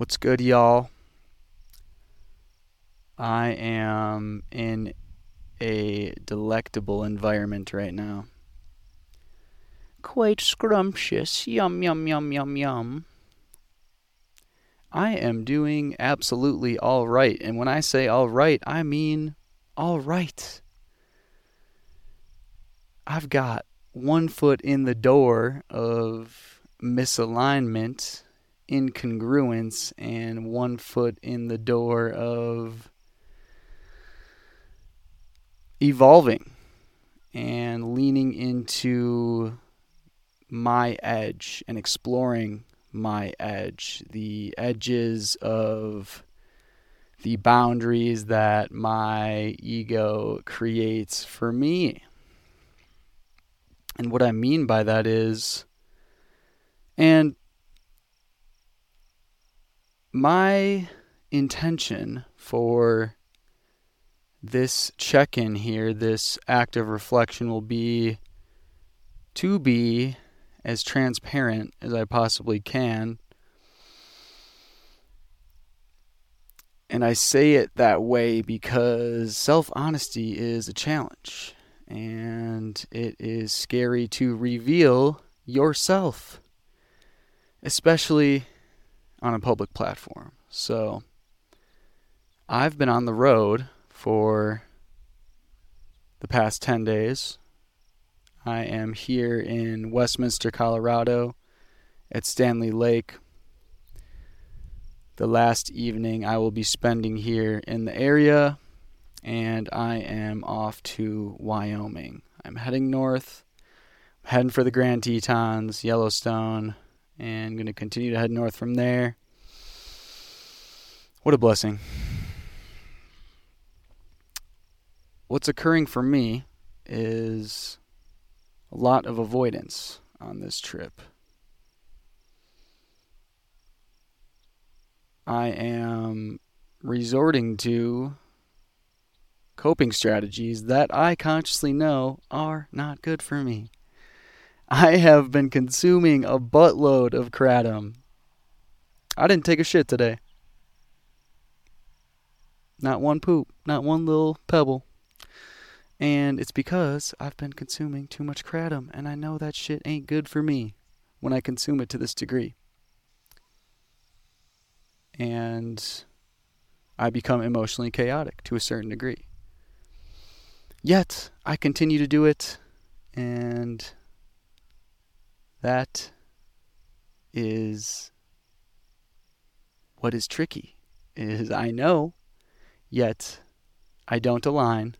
What's good, y'all? I am in a delectable environment right now. Quite scrumptious. Yum, yum, yum, yum, yum. I am doing absolutely all right. And when I say all right, I mean all right. I've got one foot in the door of misalignment, incongruence, and one foot in the door of evolving and leaning into my edge and exploring my edge, the edges of the boundaries that my ego creates for me. And what I mean by that is, and my intention for this check in here, this act of reflection will be to be as transparent as I possibly can. And I say it that way because self honesty is a challenge. And it is scary to reveal yourself, especially on a public platform. So I've been on the road for the past 10 days. I am here in Westminster, Colorado at Standley Lake. The last evening I will be spending here in the area, and I am off to Wyoming. I'm heading north, I'm heading for the Grand Tetons, Yellowstone, and going to continue to head north from there. What a blessing. What's occurring for me is a lot of avoidance on this trip. I am resorting to coping strategies that I consciously know are not good for me. I have been consuming a buttload of kratom. I didn't take a shit today. Not one poop, not one little pebble. And it's because I've been consuming too much kratom, and I know that shit ain't good for me when I consume it to this degree. And I become emotionally chaotic to a certain degree. Yet, I continue to do it, and that is what is tricky is I know, yet I don't align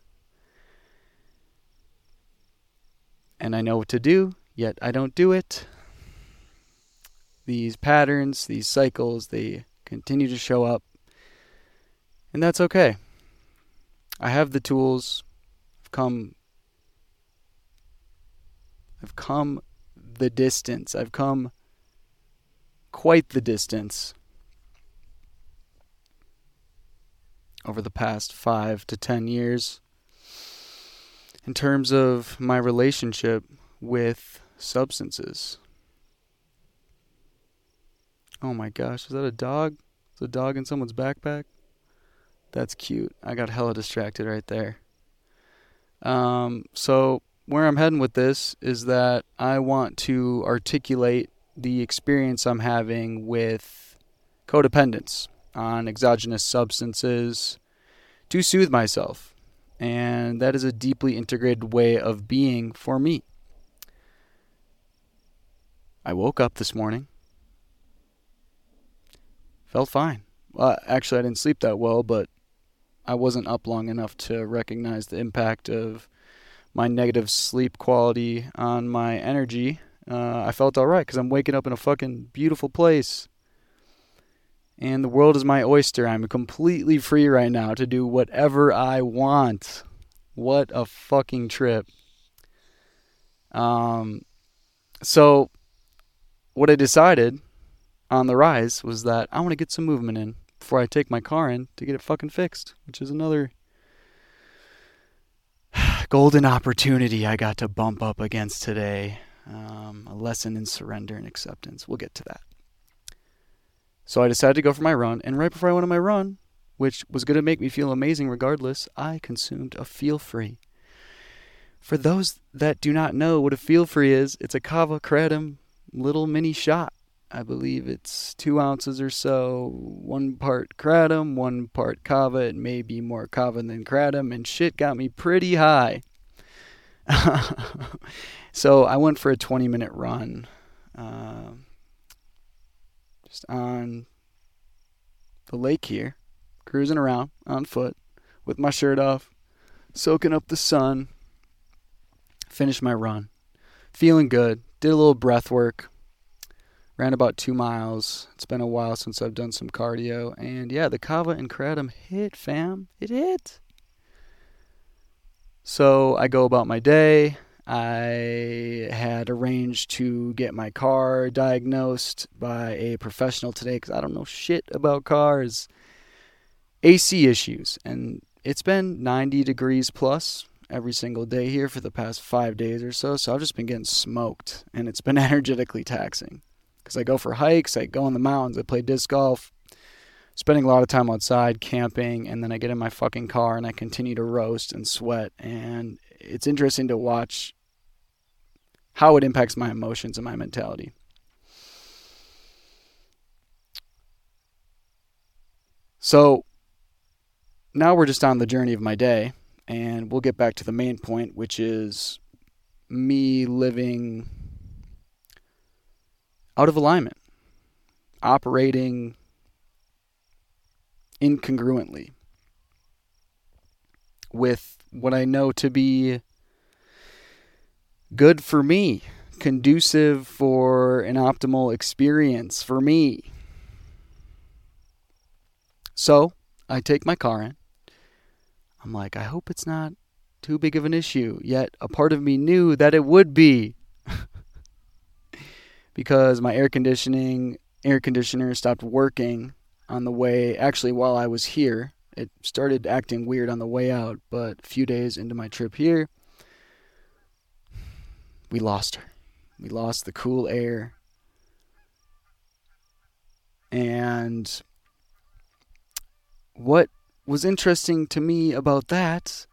and I know what to do, yet I don't do it. These patterns, these cycles, they continue to show up. And that's okay. I have the tools. I've come I've come the distance. I've come quite the distance over the past 5 to 10 years in terms of my relationship with substances. Oh my gosh, is that a dog? Is a dog in someone's backpack? That's cute. I got hella distracted right there. Um, so where I'm heading with this is that I want to articulate the experience I'm having with codependence on exogenous substances to soothe myself and that is a deeply integrated way of being for me. I woke up this morning, felt fine. Well, actually, I didn't sleep that well, but I wasn't up long enough to recognize the impact of my negative sleep quality on my energy. Uh, I felt all right because I'm waking up in a fucking beautiful place and the world is my oyster. I'm completely free right now to do whatever I want. What a fucking trip. Um, so what I decided on the rise was that I want to get some movement in before I take my car in to get it fucking fixed, which is another golden opportunity I got to bump up against today. Um, a lesson in surrender and acceptance. We'll get to that. So I decided to go for my run, and right before I went on my run, which was going to make me feel amazing regardless, I consumed a feel free. For those that do not know what a feel free is, it's a kava kratom little mini shot. I believe it's two ounces or so, one part kratom, one part kava. It may be more kava than kratom, and shit got me pretty high. so I went for a 20 minute run, uh, just on the lake here, cruising around on foot with my shirt off, soaking up the sun. Finished my run, feeling good. Did a little breath work, ran about two miles. It's been a while since I've done some cardio, and yeah, the kava and kratom hit, fam. It hit. So I go about my day. I had arranged to get my car diagnosed by a professional today because I don't know shit about cars. AC issues, and it's been 90 degrees plus every single day here for the past five days or so. So I've just been getting smoked, and it's been energetically taxing because I go for hikes, I go in the mountains, I play disc golf, spending a lot of time outside camping, and then I get in my fucking car and I continue to roast and sweat. And it's interesting to watch how it impacts my emotions and my mentality. So now we're just on the journey of my day, and we'll get back to the main point, which is me living out of alignment, operating incongruently with what I know to be good for me, conducive for an optimal experience for me. So I take my car in. I'm like, I hope it's not too big of an issue. Yet a part of me knew that it would be. Because my air conditioning air conditioner stopped working on the way actually while I was here. It started acting weird on the way out, but a few days into my trip here, we lost her. We lost the cool air. And what was interesting to me about that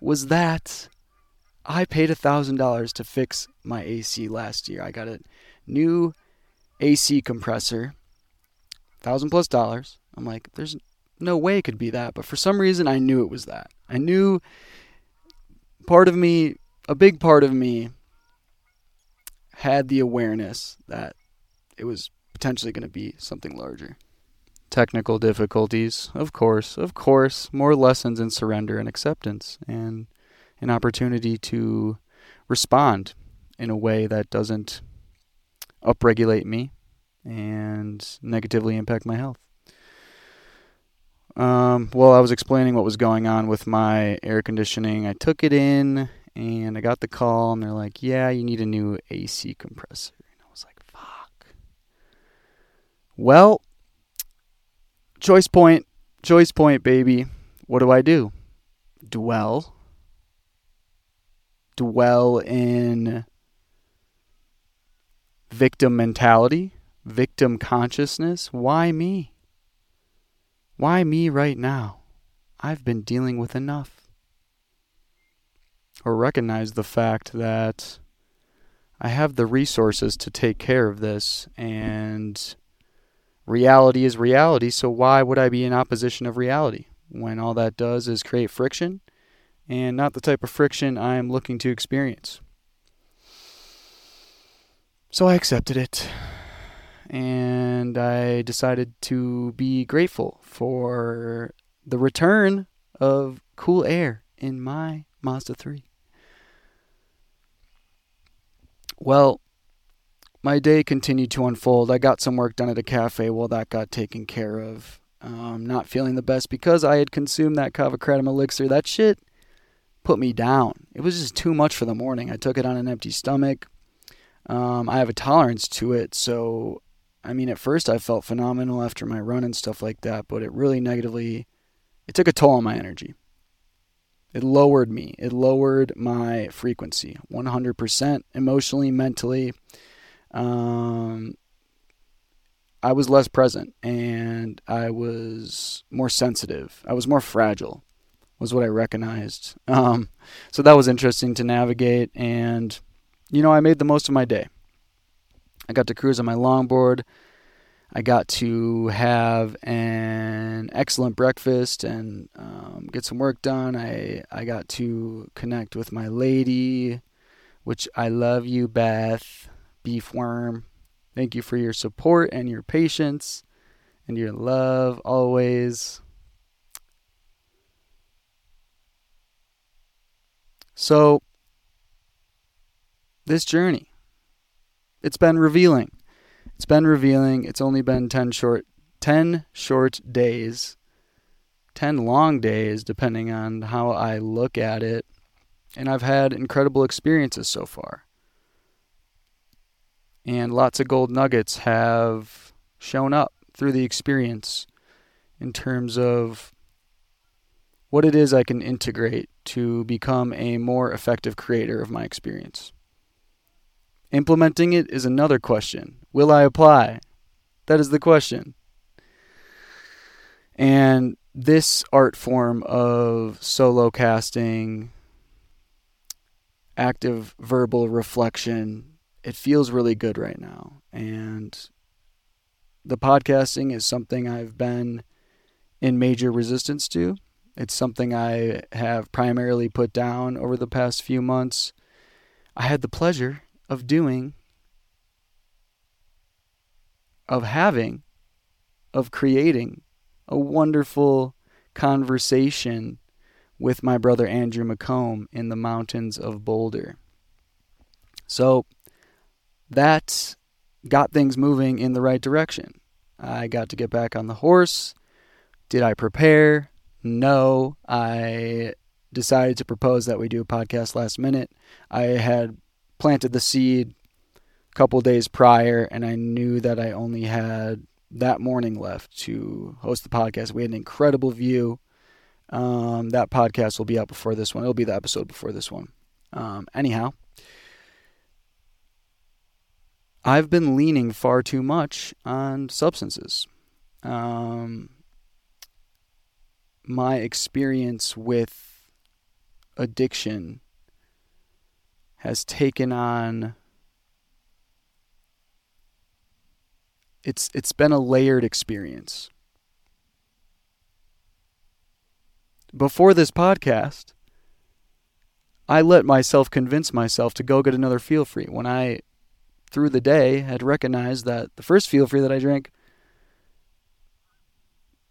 was that I paid a thousand dollars to fix my AC last year. I got a new AC compressor, thousand plus dollars. I'm like, there's no way it could be that, but for some reason I knew it was that. I knew part of me, a big part of me, had the awareness that it was potentially going to be something larger. Technical difficulties, of course, of course, more lessons in surrender and acceptance, and an opportunity to respond in a way that doesn't upregulate me and negatively impact my health. Um, well, I was explaining what was going on with my air conditioning. I took it in and I got the call, and they're like, Yeah, you need a new AC compressor. And I was like, Fuck. Well, choice point, choice point, baby. What do I do? Dwell. Dwell in victim mentality, victim consciousness. Why me? Why me right now? I've been dealing with enough. Or recognize the fact that I have the resources to take care of this, and reality is reality, so why would I be in opposition of reality when all that does is create friction and not the type of friction I am looking to experience? So I accepted it. And I decided to be grateful for the return of cool air in my Mazda 3. Well, my day continued to unfold. I got some work done at a cafe while that got taken care of. Um, not feeling the best because I had consumed that kava kratom elixir. That shit put me down. It was just too much for the morning. I took it on an empty stomach. Um, I have a tolerance to it, so I mean, at first I felt phenomenal after my run and stuff like that, but it really negatively, it took a toll on my energy. It lowered me. It lowered my frequency 100% emotionally, mentally. Um, I was less present and I was more sensitive. I was more fragile, was what I recognized. Um, so that was interesting to navigate. And, you know, I made the most of my day. I got to cruise on my longboard. I got to have an excellent breakfast and um, get some work done. I, I got to connect with my lady, which I love you, Beth, beef worm. Thank you for your support and your patience and your love always. So, this journey, it's been revealing. It's been revealing. It's only been 10 short 10 short days. 10 long days depending on how I look at it. And I've had incredible experiences so far and lots of gold nuggets have shown up through the experience in terms of what it is I can integrate to become a more effective creator of my experience. Implementing it is another question. Will I apply? That is the question. And this art form of solo casting, active verbal reflection, it feels really good right now. And the podcasting is something I've been in major resistance to. It's something I have primarily put down over the past few months. I had the pleasure of doing, of having, of creating a wonderful conversation with my brother Andrew McComb in the mountains of Boulder. So, that got things moving in the right direction. I got to get back on the horse. Did I prepare? No. I decided to propose that we do a podcast last minute. I had planted the seed a couple days prior, and I knew that I only had that morning left to host the podcast. We had an incredible view. Um, that podcast will be out before this one. It'll be the episode before this one. Um, anyhow, I've been leaning far too much on substances. Um, my experience with addiction has taken on it's it's been a layered experience. Before this podcast, I let myself convince myself to go get another feel free when I through the day had recognized that the first feel free that I drank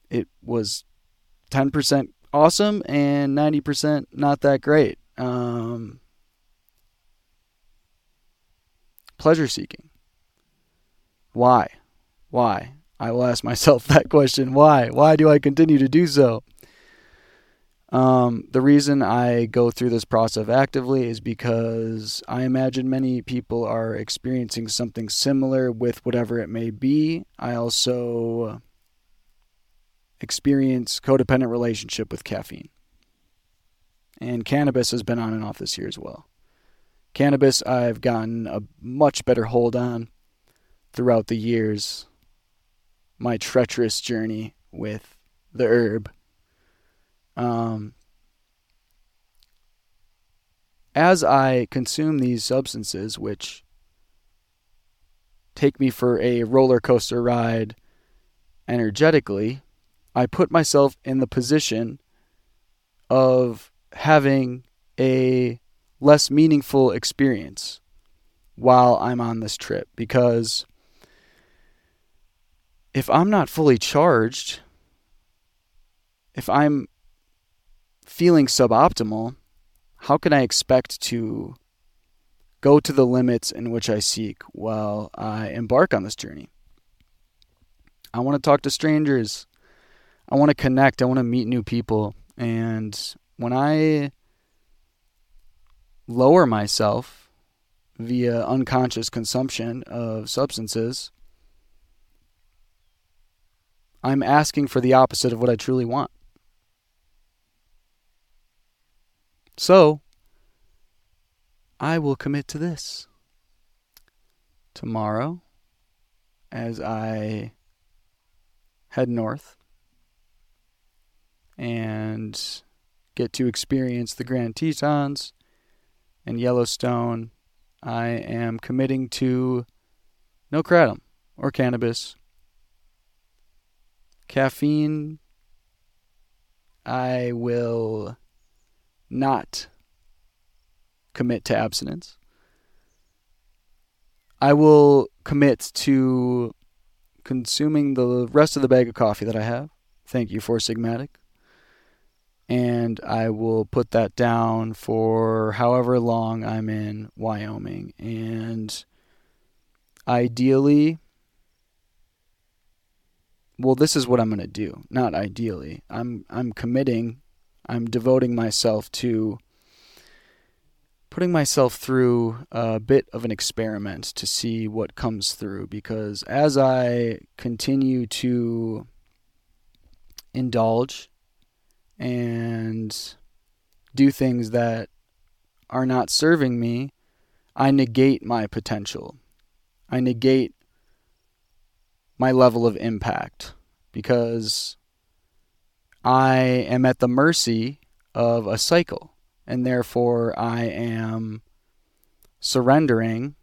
it was 10% awesome and 90% not that great. Um, pleasure seeking. Why? Why? I will ask myself that question. Why? Why do I continue to do so? Um, the reason I go through this process actively is because I imagine many people are experiencing something similar with whatever it may be. I also experience codependent relationship with caffeine. And cannabis has been on and off this year as well. Cannabis I've gotten a much better hold on throughout the years. My treacherous journey with the herb um, as I consume these substances, which take me for a roller coaster ride energetically, I put myself in the position of having a less meaningful experience while I'm on this trip because if I'm not fully charged, if I'm feeling suboptimal, how can I expect to go to the limits in which I seek while I embark on this journey? I want to talk to strangers. I want to connect. I want to meet new people. And when I lower myself via unconscious consumption of substances, I'm asking for the opposite of what I truly want. So, I will commit to this. Tomorrow, as I head north and get to experience the Grand Tetons and Yellowstone, I am committing to no kratom or cannabis. Caffeine, I will not commit to abstinence. I will commit to consuming the rest of the bag of coffee that I have. Thank you Four Sigmatic. And I will put that down for however long I'm in Wyoming. And ideally, well, this is what I'm going to do. Not ideally. I'm I'm committing. I'm devoting myself to putting myself through a bit of an experiment to see what comes through because as I continue to indulge and do things that are not serving me, I negate my potential. I negate my level of impact because I am at the mercy of a cycle and therefore I am surrendering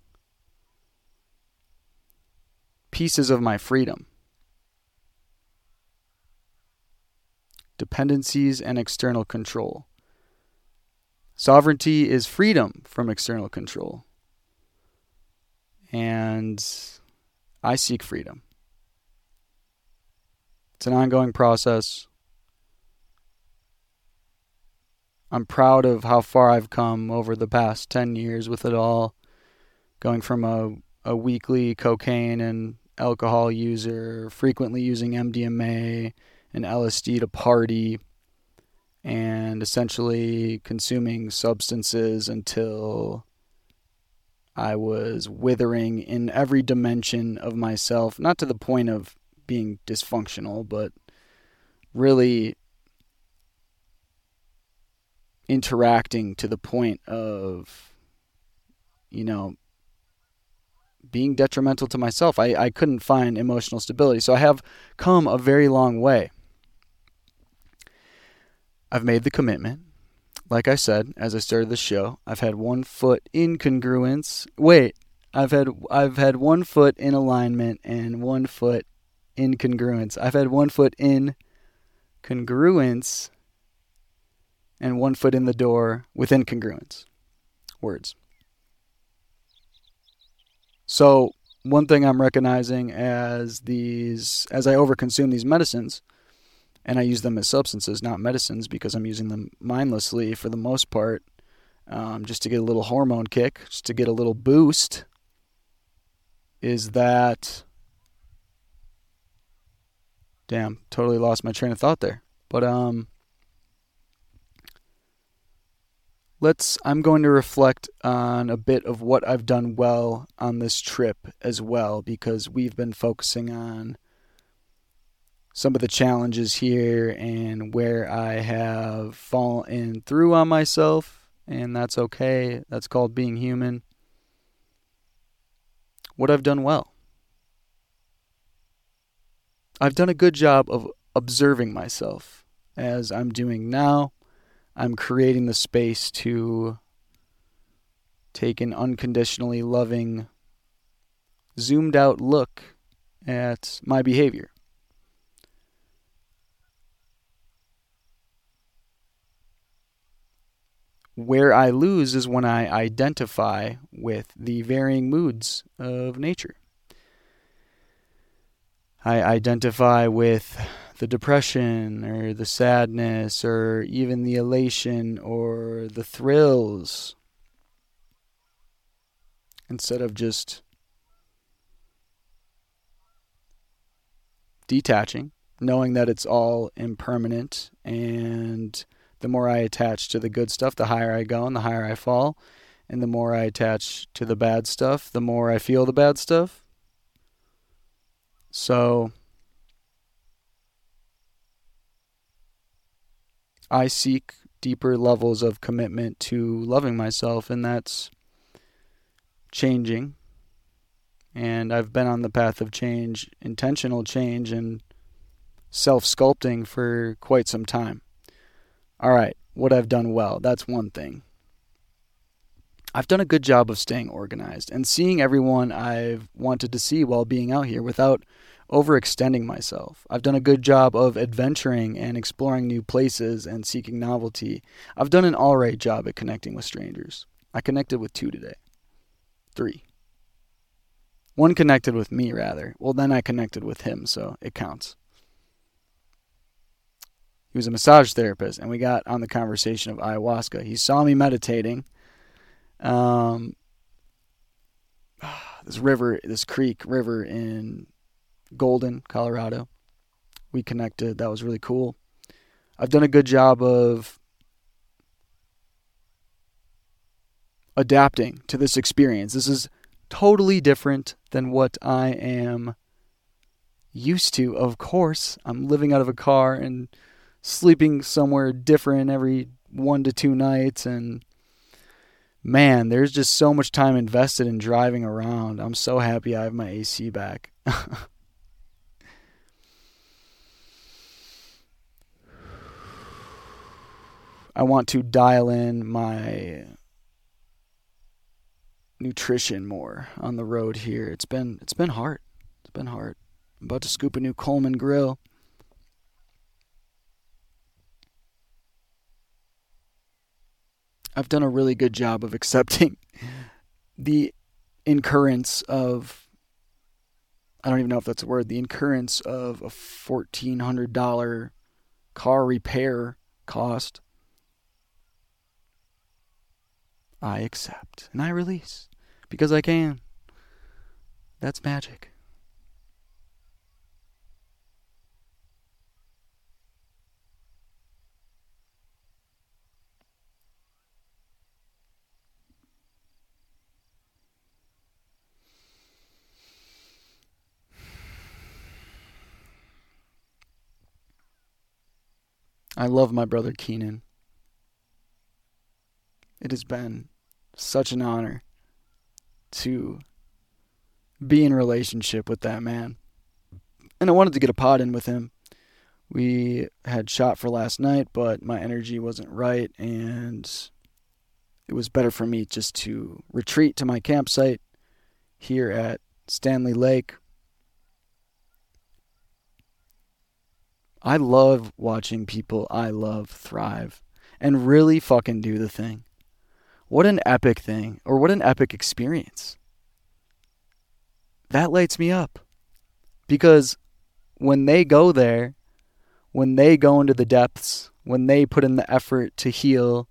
pieces of my freedom. Dependencies and external control. Sovereignty is freedom from external control. And I seek freedom. It's an ongoing process. I'm proud of how far I've come over the past 10 years with it all. Going from a, a weekly cocaine and alcohol user, frequently using MDMA and LSD to party, and essentially consuming substances until I was withering in every dimension of myself, not to the point of being dysfunctional, but really interacting to the point of, you know, being detrimental to myself. I, I couldn't find emotional stability. So I have come a very long way. I've made the commitment. Like I said, as I started the show, I've had one foot in congruence. Wait, I've had I've had one foot in alignment and one foot in congruence. I've had one foot in congruence and one foot in the door with incongruence. Words. So, one thing I'm recognizing as these, as I overconsume these medicines, and I use them as substances, not medicines, because I'm using them mindlessly for the most part, um, just to get a little hormone kick, just to get a little boost, is that. Damn, totally lost my train of thought there. But um, let's I'm going to reflect on a bit of what I've done well on this trip as well because we've been focusing on some of the challenges here and where I have fallen through on myself and that's okay. That's called being human. What I've done well. I've done a good job of observing myself as I'm doing now I'm creating the space to take an unconditionally loving, zoomed out look at my behavior. Where I lose is when I identify with the varying moods of nature. I identify with the depression or the sadness or even the elation or the thrills instead of just detaching, knowing that it's all impermanent and the more I attach to the good stuff, the higher I go and the higher I fall. And the more I attach to the bad stuff, the more I feel the bad stuff. So I seek deeper levels of commitment to loving myself, and that's changing. And I've been on the path of change, intentional change, and self sculpting for quite some time. All right, what I've done well, that's one thing. I've done a good job of staying organized and seeing everyone I've wanted to see while being out here without overextending myself. I've done a good job of adventuring and exploring new places and seeking novelty. I've done an alright job at connecting with strangers. I connected with two today. Three. One connected with me, rather. Well, then I connected with him, so it counts. He was a massage therapist, and we got on the conversation of ayahuasca. He saw me meditating. Um, this river, this creek river in Golden, Colorado. We connected. That was really cool. I've done a good job of adapting to this experience. This is totally different than what I am used to. Of course, I'm living out of a car and sleeping somewhere different every one to two nights and man, there's just so much time invested in driving around. I'm so happy I have my AC back. I want to dial in my nutrition more on the road here. It's been it's been hard. It's been hard. I'm about to scoop a new Coleman grill. I've done a really good job of accepting the incurrence of I don't even know if that's a word, the incurrence of a $1400 car repair cost. I accept and I release because I can. That's magic. I love my brother Keenan. It has been such an honor to be in relationship with that man. And I wanted to get a pod in with him. We had shot for last night, but my energy wasn't right and it was better for me just to retreat to my campsite here at Standley Lake I love watching people I love thrive and really fucking do the thing. What an epic thing, or what an epic experience. That lights me up. Because when they go there, when they go into the depths, when they put in the effort to heal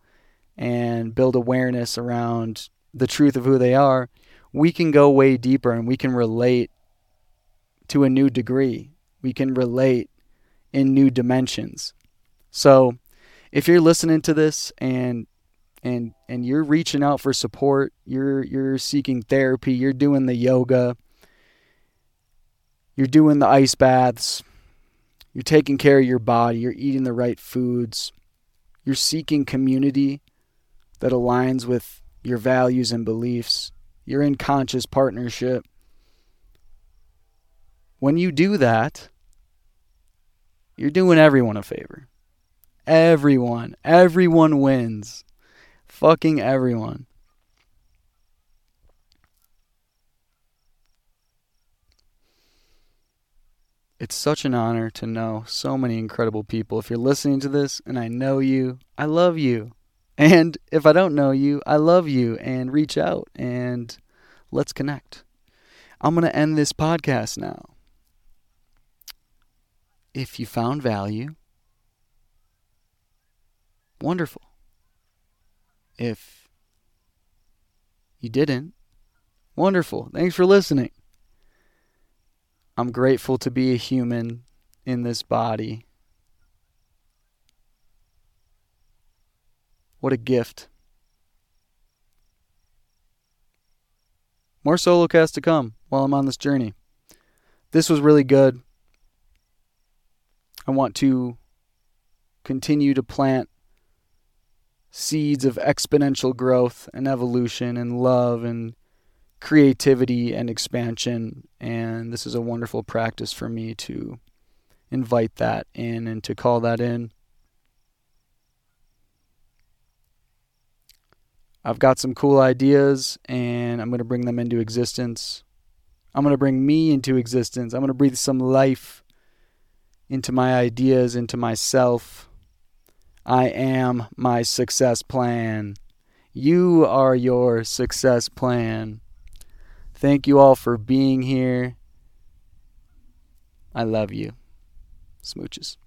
and build awareness around the truth of who they are, we can go way deeper and we can relate to a new degree. We can relate in new dimensions. So, if you're listening to this and and and you're reaching out for support, you're you're seeking therapy, you're doing the yoga, you're doing the ice baths, you're taking care of your body, you're eating the right foods, you're seeking community that aligns with your values and beliefs. You're in conscious partnership. When you do that, you're doing everyone a favor. Everyone. Everyone wins. Fucking everyone. It's such an honor to know so many incredible people. If you're listening to this and I know you, I love you. And if I don't know you, I love you and reach out and let's connect. I'm going to end this podcast now if you found value, wonderful. If you didn't, wonderful. Thanks for listening. I'm grateful to be a human in this body. What a gift. More solo cast to come while I'm on this journey. This was really good. I want to continue to plant seeds of exponential growth and evolution and love and creativity and expansion. And this is a wonderful practice for me to invite that in and to call that in. I've got some cool ideas and I'm going to bring them into existence. I'm going to bring me into existence. I'm going to breathe some life into my ideas, into myself. I am my success plan. You are your success plan. Thank you all for being here. I love you. Smooches.